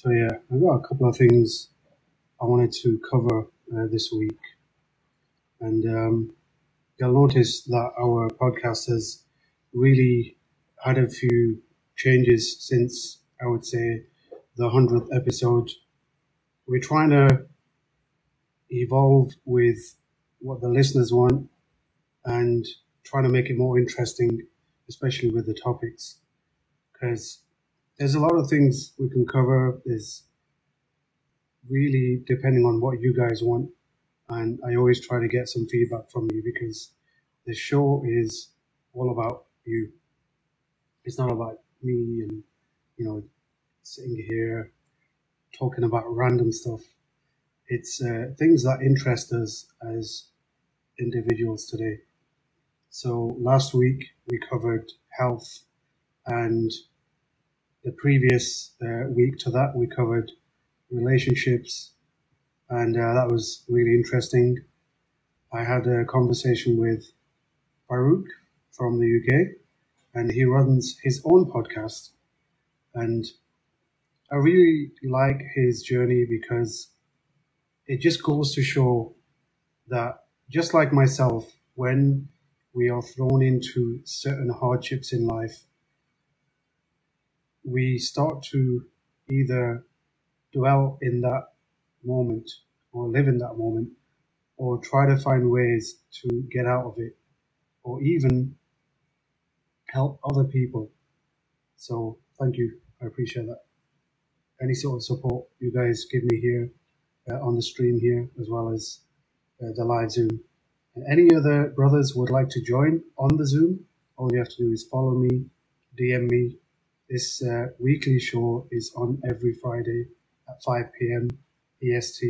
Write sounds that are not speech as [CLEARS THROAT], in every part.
So yeah, I've got a couple of things I wanted to cover uh, this week, and um, you'll notice that our podcast has really had a few changes since I would say the hundredth episode. We're trying to evolve with what the listeners want and trying to make it more interesting, especially with the topics, because there's a lot of things we can cover. There's really depending on what you guys want. And I always try to get some feedback from you because the show is all about you. It's not about me and, you know, sitting here talking about random stuff. It's uh, things that interest us as individuals today. So last week we covered health and the previous uh, week to that, we covered relationships, and uh, that was really interesting. I had a conversation with Farouk from the UK, and he runs his own podcast. And I really like his journey because it just goes to show that, just like myself, when we are thrown into certain hardships in life, we start to either dwell in that moment or live in that moment or try to find ways to get out of it or even help other people. So thank you. I appreciate that. Any sort of support you guys give me here uh, on the stream here as well as uh, the live Zoom. And any other brothers would like to join on the Zoom, all you have to do is follow me, DM me, this uh, weekly show is on every Friday at 5 p.m. EST.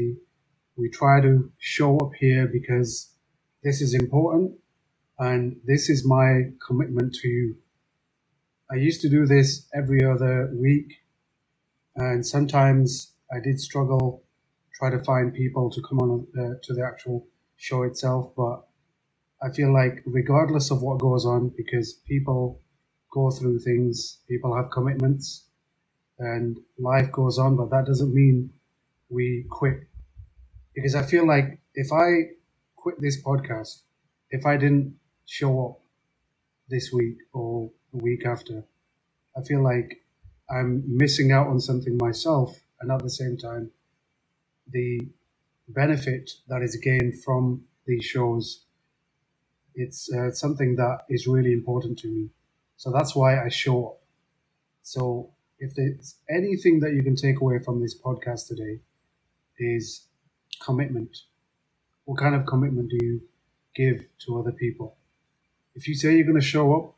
We try to show up here because this is important and this is my commitment to you. I used to do this every other week and sometimes I did struggle try to find people to come on uh, to the actual show itself but I feel like regardless of what goes on because people go through things, people have commitments, and life goes on, but that doesn't mean we quit. Because I feel like if I quit this podcast, if I didn't show up this week or the week after, I feel like I'm missing out on something myself, and at the same time, the benefit that is gained from these shows, it's uh, something that is really important to me. So that's why I show up. So if there's anything that you can take away from this podcast today is commitment. What kind of commitment do you give to other people? If you say you're going to show up,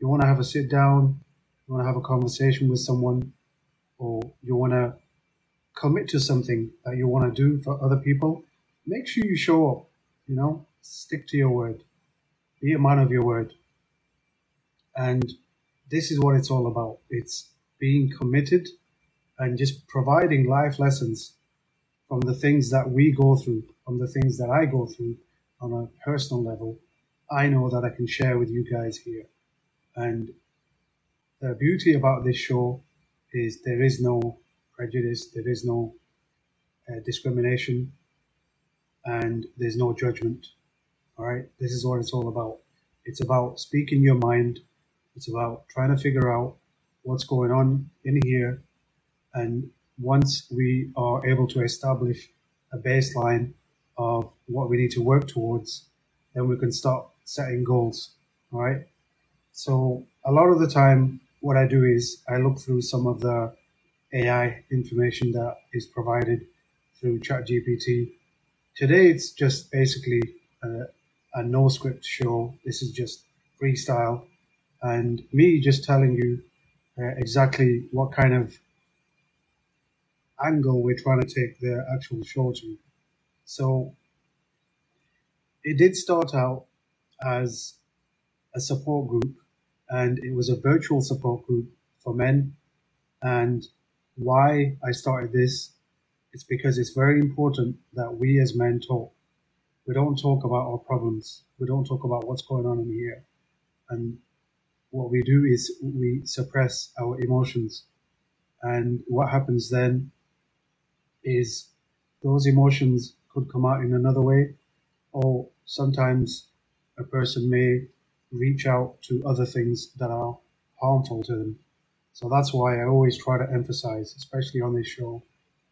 you want to have a sit down, you want to have a conversation with someone, or you want to commit to something that you want to do for other people, make sure you show up. You know, stick to your word. Be a man of your word. And this is what it's all about. It's being committed and just providing life lessons from the things that we go through, from the things that I go through on a personal level. I know that I can share with you guys here. And the beauty about this show is there is no prejudice, there is no uh, discrimination, and there's no judgment. All right, this is what it's all about. It's about speaking your mind it's about trying to figure out what's going on in here. And once we are able to establish a baseline of what we need to work towards, then we can start setting goals. right? So a lot of the time, what I do is I look through some of the AI information that is provided through ChatGPT. Today, it's just basically a, a no script show. This is just freestyle and me just telling you uh, exactly what kind of angle we're trying to take the actual show to. So it did start out as a support group, and it was a virtual support group for men. And why I started this, it's because it's very important that we as men talk. We don't talk about our problems. We don't talk about what's going on in here. And what we do is we suppress our emotions And what happens then is those emotions could come out in another way, or sometimes a person may reach out to other things that are harmful to them. So that's why I always try to emphasize, especially on this show,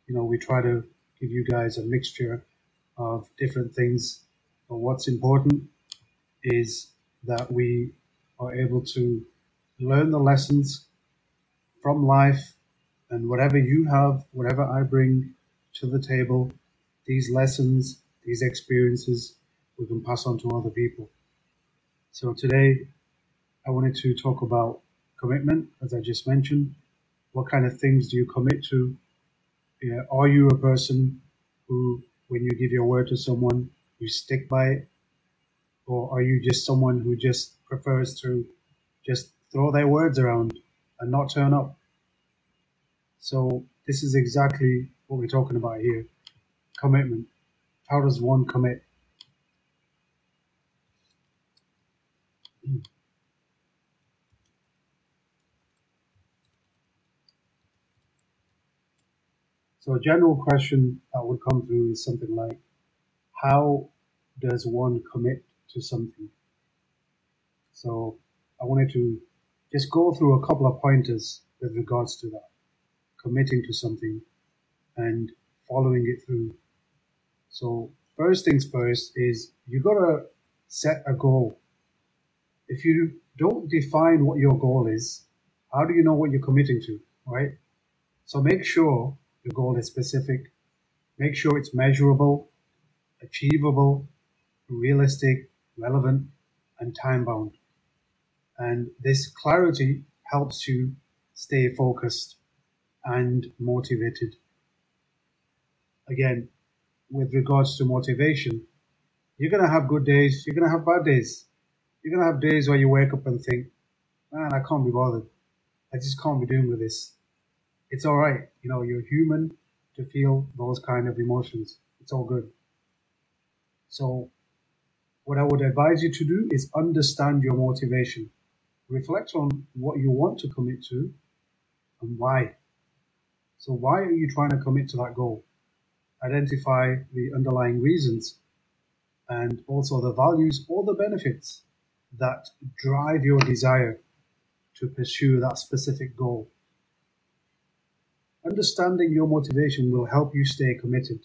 you know, we try to give you guys a mixture of different things. But what's important is that we are able to learn the lessons from life and whatever you have, whatever I bring to the table, these lessons, these experiences, we can pass on to other people. So today I wanted to talk about commitment, as I just mentioned. What kind of things do you commit to? Know, are you a person who, when you give your word to someone, you stick by it? Or are you just someone who just prefers to just throw their words around and not turn up? So this is exactly what we're talking about here. Commitment. How does one commit? [CLEARS THROAT] So a general question that would come through is something like, how does one commit to something? So I wanted to just go through a couple of pointers with regards to that, committing to something and following it through. So first things first is you gotta set a goal. If you don't define what your goal is, how do you know what you're committing to, right? So make sure your goal is specific. Make sure it's measurable, achievable, realistic, relevant, and time bound. And this clarity helps you stay focused and motivated. Again, with regards to motivation, you're going to have good days, you're going to have bad days. You're going to have days where you wake up and think, man, I can't be bothered. I just can't be doing with this. It's all right. You know, you're human to feel those kind of emotions. It's all good. So what I would advise you to do is understand your motivation. Reflect on what you want to commit to and why. So why are you trying to commit to that goal? Identify the underlying reasons and also the values or the benefits that drive your desire to pursue that specific goal. Understanding your motivation will help you stay committed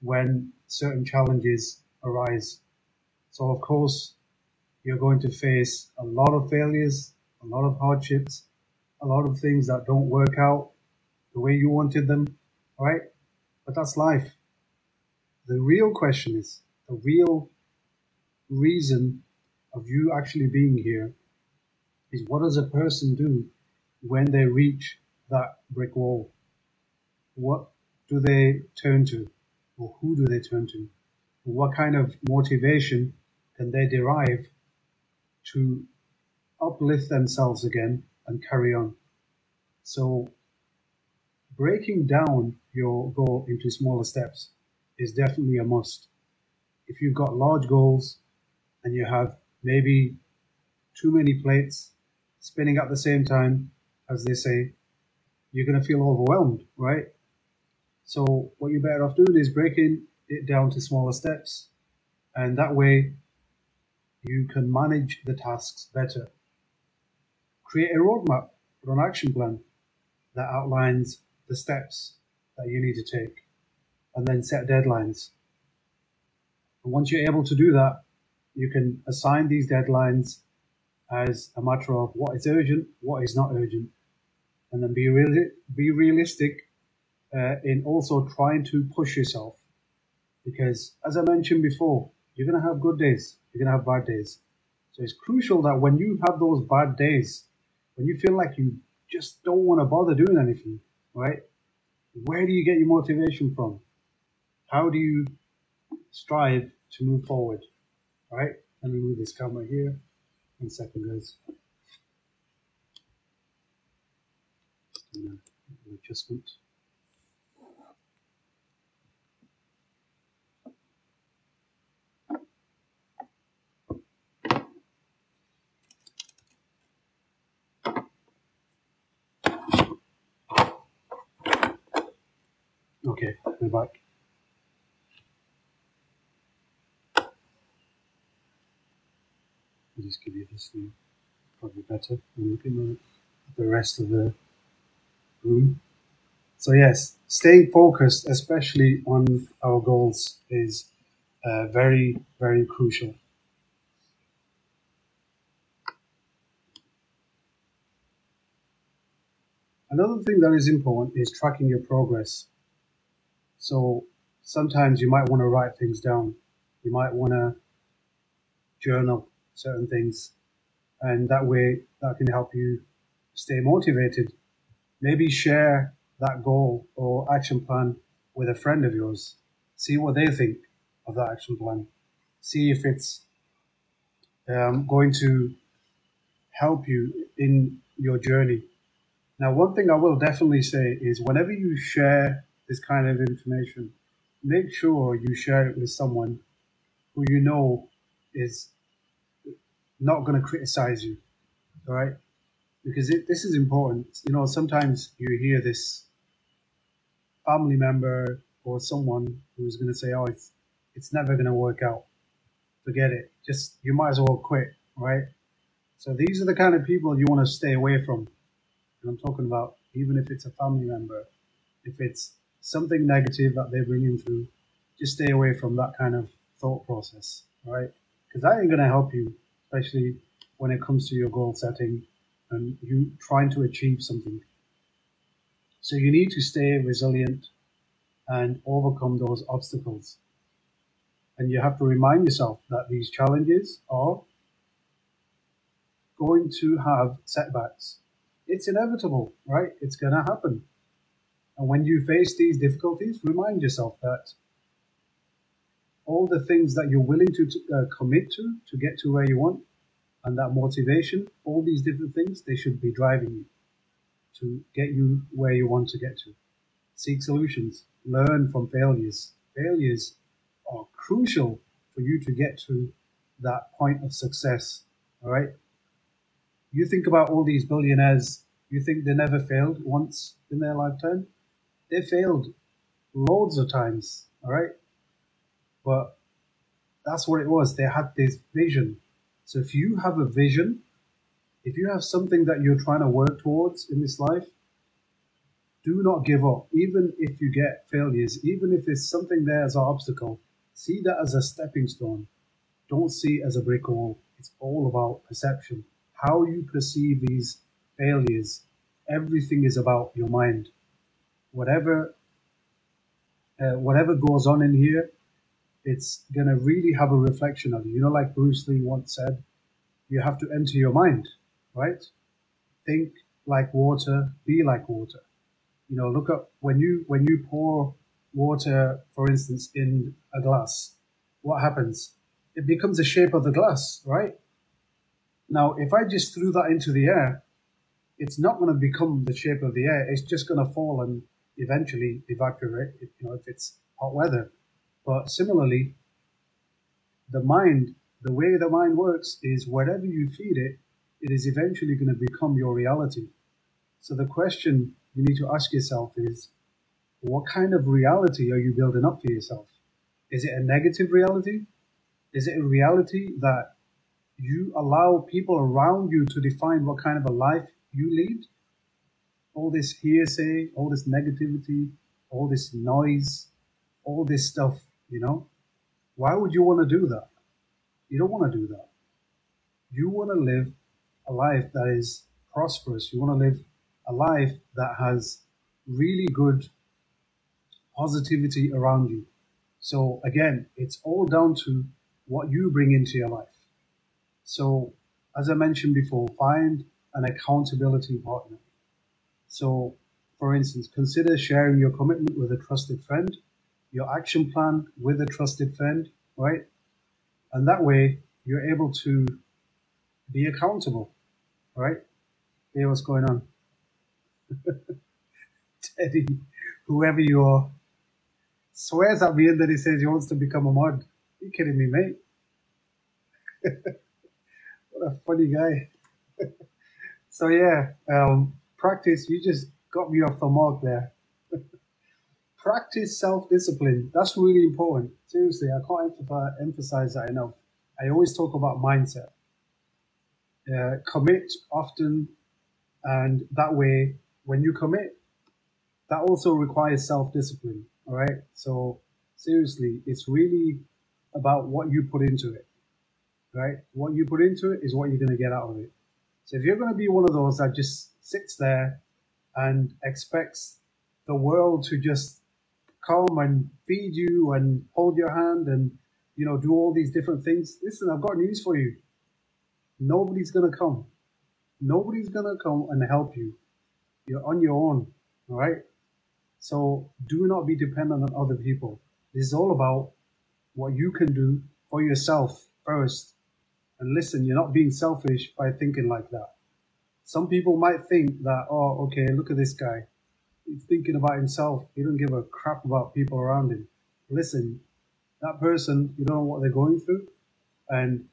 when certain challenges arise. So, of course, you're going to face a lot of failures, a lot of hardships, a lot of things that don't work out the way you wanted them, right? But that's life. The real question is the real reason of you actually being here is what does a person do when they reach that brick wall? What do they turn to? Or who do they turn to? What kind of motivation can they derive to uplift themselves again and carry on? So breaking down your goal into smaller steps is definitely a must. If you've got large goals and you have maybe too many plates spinning at the same time, as they say, you're going to feel overwhelmed, right? So what you're better off doing is breaking it down to smaller steps. And that way you can manage the tasks better. Create a roadmap or an action plan that outlines the steps that you need to take and then set deadlines. And once you're able to do that, you can assign these deadlines as a matter of what is urgent, what is not urgent, and then be real, be realistic uh, in also trying to push yourself. Because as I mentioned before, you're going to have good days, you're going to have bad days. So it's crucial that when you have those bad days, when you feel like you just don't want to bother doing anything, right? Where do you get your motivation from? How do you strive to move forward? Right? Let me move this camera here. One second, guys. Adjustment. Okay, we're back. I'll just give you this view, probably better than looking at the rest of the room. So yes, staying focused, especially on our goals, is uh, very, very crucial. Another thing that is important is tracking your progress. So sometimes you might want to write things down. You might want to journal certain things, and that way that can help you stay motivated. Maybe share that goal or action plan with a friend of yours. See what they think of that action plan. See if it's um, going to help you in your journey. Now, one thing I will definitely say is whenever you share this kind of information, make sure you share it with someone who you know is not going to criticize you, all right? Because it, this is important. You know, sometimes you hear this family member or someone who's going to say, "Oh, it's it's never going to work out. Forget it. Just you might as well quit." Right? So these are the kind of people you want to stay away from. And I'm talking about even if it's a family member, if it's something negative that they're bringing through, just stay away from that kind of thought process, right? Because that ain't going to help you, especially when it comes to your goal setting and you trying to achieve something. So you need to stay resilient and overcome those obstacles. And you have to remind yourself that these challenges are going to have setbacks. It's inevitable, right? It's going to happen. And when you face these difficulties, remind yourself that all the things that you're willing to uh, commit to to get to where you want and that motivation, all these different things, they should be driving you to get you where you want to get to. Seek solutions, learn from failures. Failures are crucial for you to get to that point of success. All right. You think about all these billionaires, you think they never failed once in their lifetime? They failed loads of times. All right. But that's what it was. They had this vision. So if you have a vision, if you have something that you're trying to work towards in this life, do not give up. Even if you get failures, even if there's something there as an obstacle, see that as a stepping stone. Don't see it as a brick wall. It's all about perception. How you perceive these failures, everything is about your mind. Whatever, uh, whatever goes on in here, it's gonna really have a reflection of you. You know, like Bruce Lee once said, you have to enter your mind, right? Think like water, be like water. You know, look up when you when you pour water, for instance, in a glass, what happens? It becomes the shape of the glass, right? Now, if I just threw that into the air, it's not going to become the shape of the air. It's just going to fall and eventually evaporate. You know, if it's hot weather. But similarly, the mind, the way the mind works is whatever you feed it, it is eventually going to become your reality. So the question you need to ask yourself is, what kind of reality are you building up for yourself? Is it a negative reality? Is it a reality that you allow people around you to define what kind of a life you lead? All this hearsay, all this negativity, all this noise, all this stuff, you know? Why would you want to do that? You don't want to do that. You want to live a life that is prosperous. You want to live a life that has really good positivity around you. So again, it's all down to what you bring into your life. So as I mentioned before, find an accountability partner. So for instance, consider sharing your commitment with a trusted friend, your action plan with a trusted friend, right? And that way you're able to be accountable, right? Hear what's going on. [LAUGHS] Teddy, whoever you are, swears at me and then he says he wants to become a mod. You kidding me, mate? [LAUGHS] what a funny guy. [LAUGHS] so yeah, um, practice. You just got me off the mark there. [LAUGHS] practice self-discipline. That's really important. Seriously, I can't emphasize that enough. I always talk about mindset. Uh, commit often, and that way, when you commit, that also requires self-discipline. All right. So seriously, it's really about what you put into it. Right? What you put into it is what you're going to get out of it. So if you're going to be one of those that just sits there and expects the world to just come and feed you and hold your hand and you know do all these different things. Listen i've got news for you. Nobody's to come. Nobody's to come and help you. You're on your own all right? So do not be dependent on other people. This is all about what you can do for yourself first. And listen you're not being selfish by thinking like that some people might think that oh okay look at this guy he's thinking about himself. He don't give a crap about people around him. Listen, that person, you don't know what they're going through. And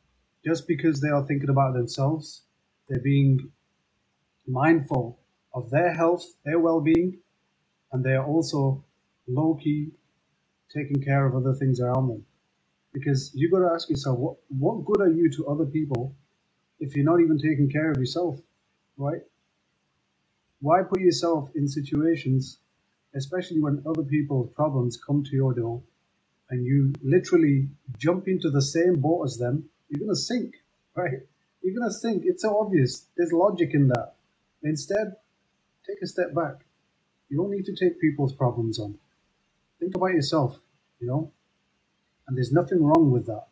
just because they are thinking about themselves, they're being mindful of their health, their well being, and they're also low key taking care of other things around them. Because you got to ask yourself, what, what good are you to other people if you're not even taking care of yourself, right? Why put yourself in situations, especially when other people's problems come to your door, and you literally jump into the same boat as them? You're gonna sink, right? You're gonna sink. It's so obvious. There's logic in that. Instead, take a step back. You don't need to take people's problems on. Think about yourself, you know? And there's nothing wrong with that.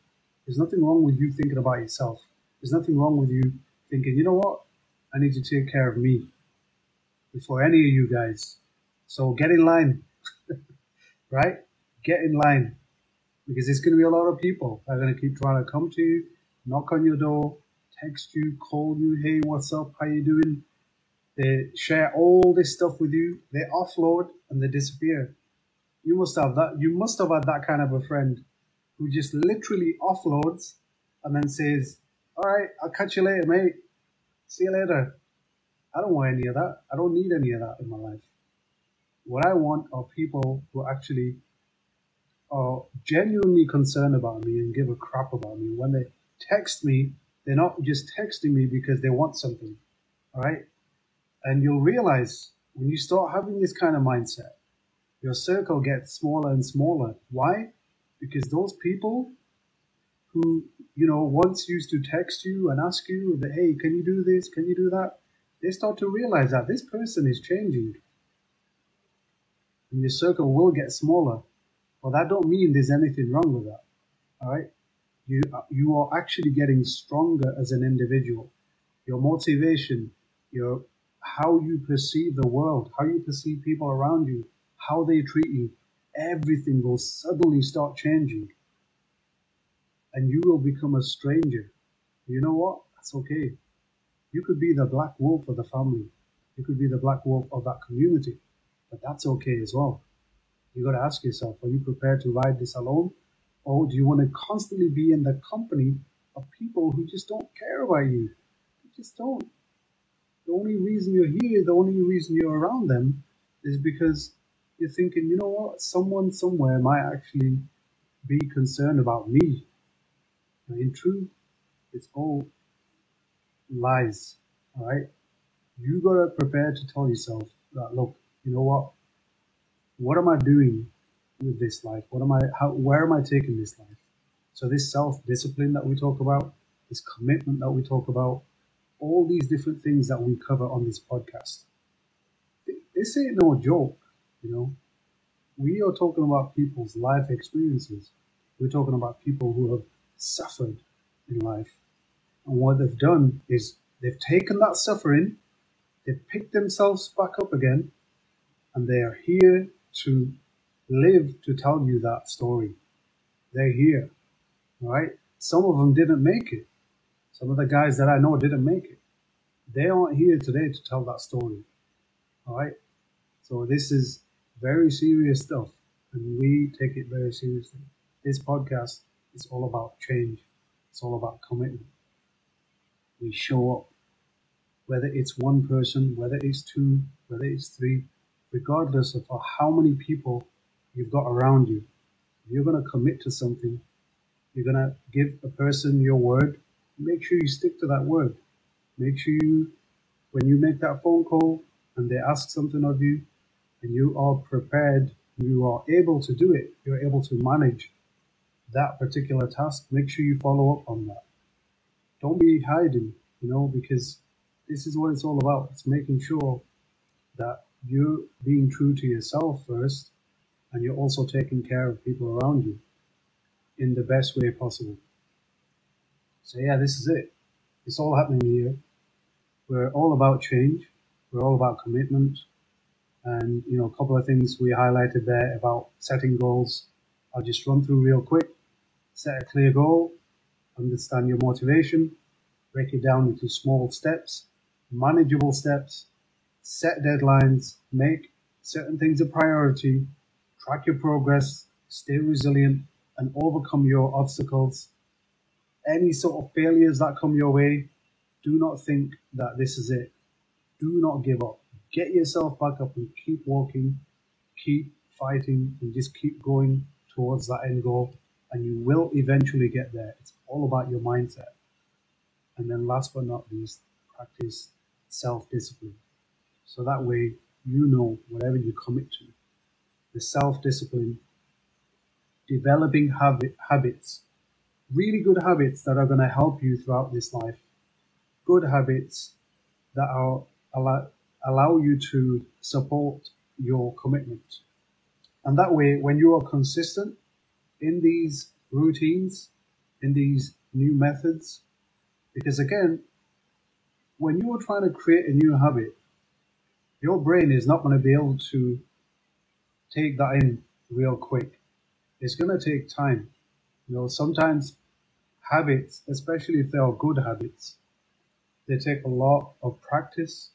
There's nothing wrong with you thinking about yourself. There's nothing wrong with you thinking, you know what? I need to take care of me before any of you guys. So get in line, [LAUGHS] right? Get in line because there's going to be a lot of people that are going to keep trying to come to you, knock on your door, text you, call you, hey, what's up? How you doing? They share all this stuff with you. They offload and they disappear. You must have that. You must have had that kind of a friend who just literally offloads and then says, "All right, I'll catch you later, mate. See you later." I don't want any of that. I don't need any of that in my life. What I want are people who actually are genuinely concerned about me and give a crap about me. When they text me, they're not just texting me because they want something. All right. And you'll realize when you start having this kind of mindset, your circle gets smaller and smaller. Why? Because those people who, you know, once used to text you and ask you that, hey, can you do this? Can you do that? they start to realize that this person is changing. And your circle will get smaller. But that don't mean there's anything wrong with that. All right? You, you are actually getting stronger as an individual. Your motivation, your how you perceive the world, how you perceive people around you, how they treat you, everything will suddenly start changing. And you will become a stranger. You know what? That's okay. You could be the black wolf of the family. You could be the black wolf of that community. But that's okay as well. You got to ask yourself, are you prepared to ride this alone? Or do you want to constantly be in the company of people who just don't care about you? They just don't. The only reason you're here, the only reason you're around them is because you're thinking, you know what, someone somewhere might actually be concerned about me. In truth, it's all lies. All right, you gotta prepare to tell yourself that. Look, you know what? What am I doing with this life? What am I? How? Where am I taking this life? So this self-discipline that we talk about, this commitment that we talk about, all these different things that we cover on this podcast. This ain't no joke, you know. We are talking about people's life experiences. We're talking about people who have suffered in life and what they've done is they've taken that suffering, they've picked themselves back up again, and they are here to live to tell you that story. They're here, right? Some of them didn't make it. Some of the guys that I know didn't make it. They aren't here today to tell that story, all right? So this is very serious stuff, and we take it very seriously. This podcast is all about change. It's all about commitment we show up. Whether it's one person, whether it's two, whether it's three, regardless of how many people you've got around you. If you're going to commit to something, you're going to give a person your word, make sure you stick to that word. Make sure you, when you make that phone call and they ask something of you and you are prepared, you are able to do it, you're able to manage that particular task, make sure you follow up on that. Don't be hiding, you know, because this is what it's all about. It's making sure that you're being true to yourself first and you're also taking care of people around you in the best way possible. So yeah, this is it. It's all happening here. We're all about change. We're all about commitment. And you know, a couple of things we highlighted there about setting goals. I'll just run through real quick. Set a clear goal. Understand your motivation. Break it down into small steps, manageable steps. Set deadlines. Make certain things a priority. Track your progress. Stay resilient and overcome your obstacles. Any sort of failures that come your way, do not think that this is it. Do not give up. Get yourself back up and keep walking, keep fighting, and just keep going towards that end goal. And you will eventually get there. It's all about your mindset. And then, last but not least, practice self discipline. So that way, you know whatever you commit to, the self discipline developing habit, habits, really good habits that are going to help you throughout this life. Good habits that are allow, allow you to support your commitment. And that way, when you are consistent in these routines, in these new methods, because again, when you are trying to create a new habit, your brain is not going to be able to take that in real quick it's going to take time. You know, sometimes habits, especially if they are good habits, they take a lot of practice,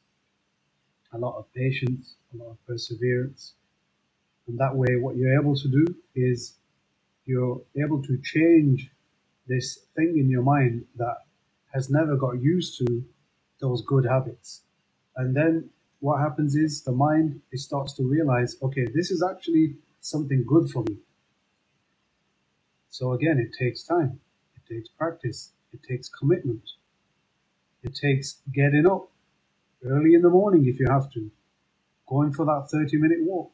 a lot of patience, a lot of perseverance. And that way, what you're able to do is you're able to change this thing in your mind that has never got used to those good habits. And then what happens is the mind it starts to realize, okay, this is actually something good for me. So again, it takes time, it takes practice, it takes commitment, it takes getting up early in the morning if you have to, going for that 30 minute walk,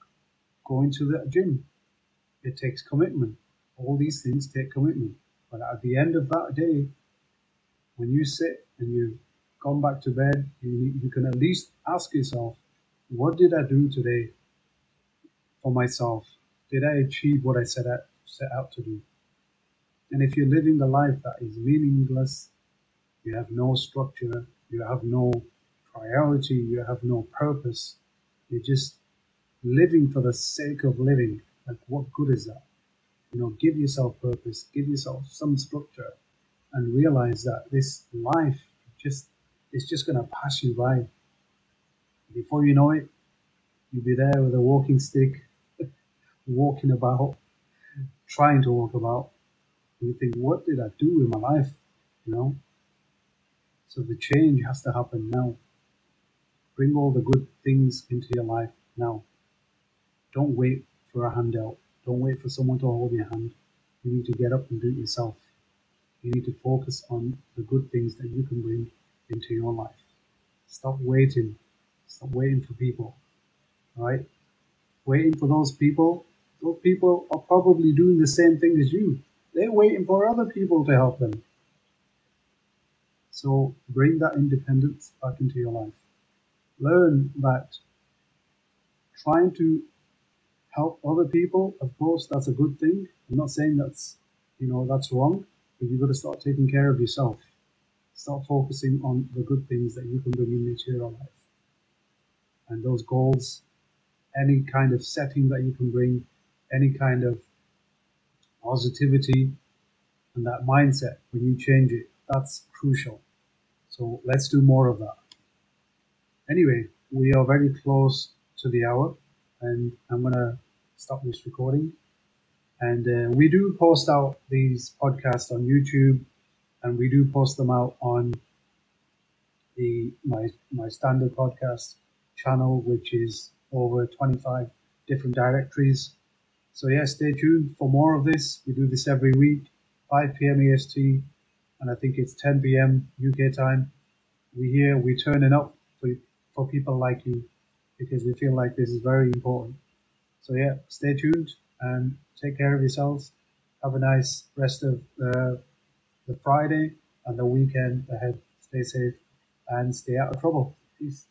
going to the gym. It takes commitment. All these things take commitment. But at the end of that day, when you sit and you've gone back to bed, you, you can at least ask yourself, what did I do today for myself? Did I achieve what I set out, set out to do? And if you're living a life that is meaningless, you have no structure, you have no priority, you have no purpose, you're just living for the sake of living. Like, what good is that? You know, give yourself purpose, give yourself some structure, and realize that this life just is just going to pass you by. Before you know it, you'll be there with a walking stick, [LAUGHS] walking about, trying to walk about, And you think, what did I do in my life? You know? So the change has to happen now. Bring all the good things into your life now. Don't wait for a handout. Don't wait for someone to hold your hand. You need to get up and do it yourself. You need to focus on the good things that you can bring into your life. Stop waiting. Stop waiting for people. All right? Waiting for those people. Those people are probably doing the same thing as you. They're waiting for other people to help them. So bring that independence back into your life. Learn that trying to help other people, of course, that's a good thing. I'm not saying that's, you know, that's wrong, but you've got to start taking care of yourself. Start focusing on the good things that you can bring into your life. And those goals, any kind of setting that you can bring, any kind of positivity and that mindset when you change it that's crucial so let's do more of that anyway we are very close to the hour and i'm going to stop this recording and uh, we do post out these podcasts on youtube and we do post them out on the my my standard podcast channel which is over 25 different directories So yeah, stay tuned for more of this. We do this every week, 5 p.m. EST, and I think it's 10 p.m. UK time. We here, we turning up for for people like you because we feel like this is very important. So yeah, stay tuned and take care of yourselves. Have a nice rest of the, the Friday and the weekend ahead. Stay safe and stay out of trouble. Peace.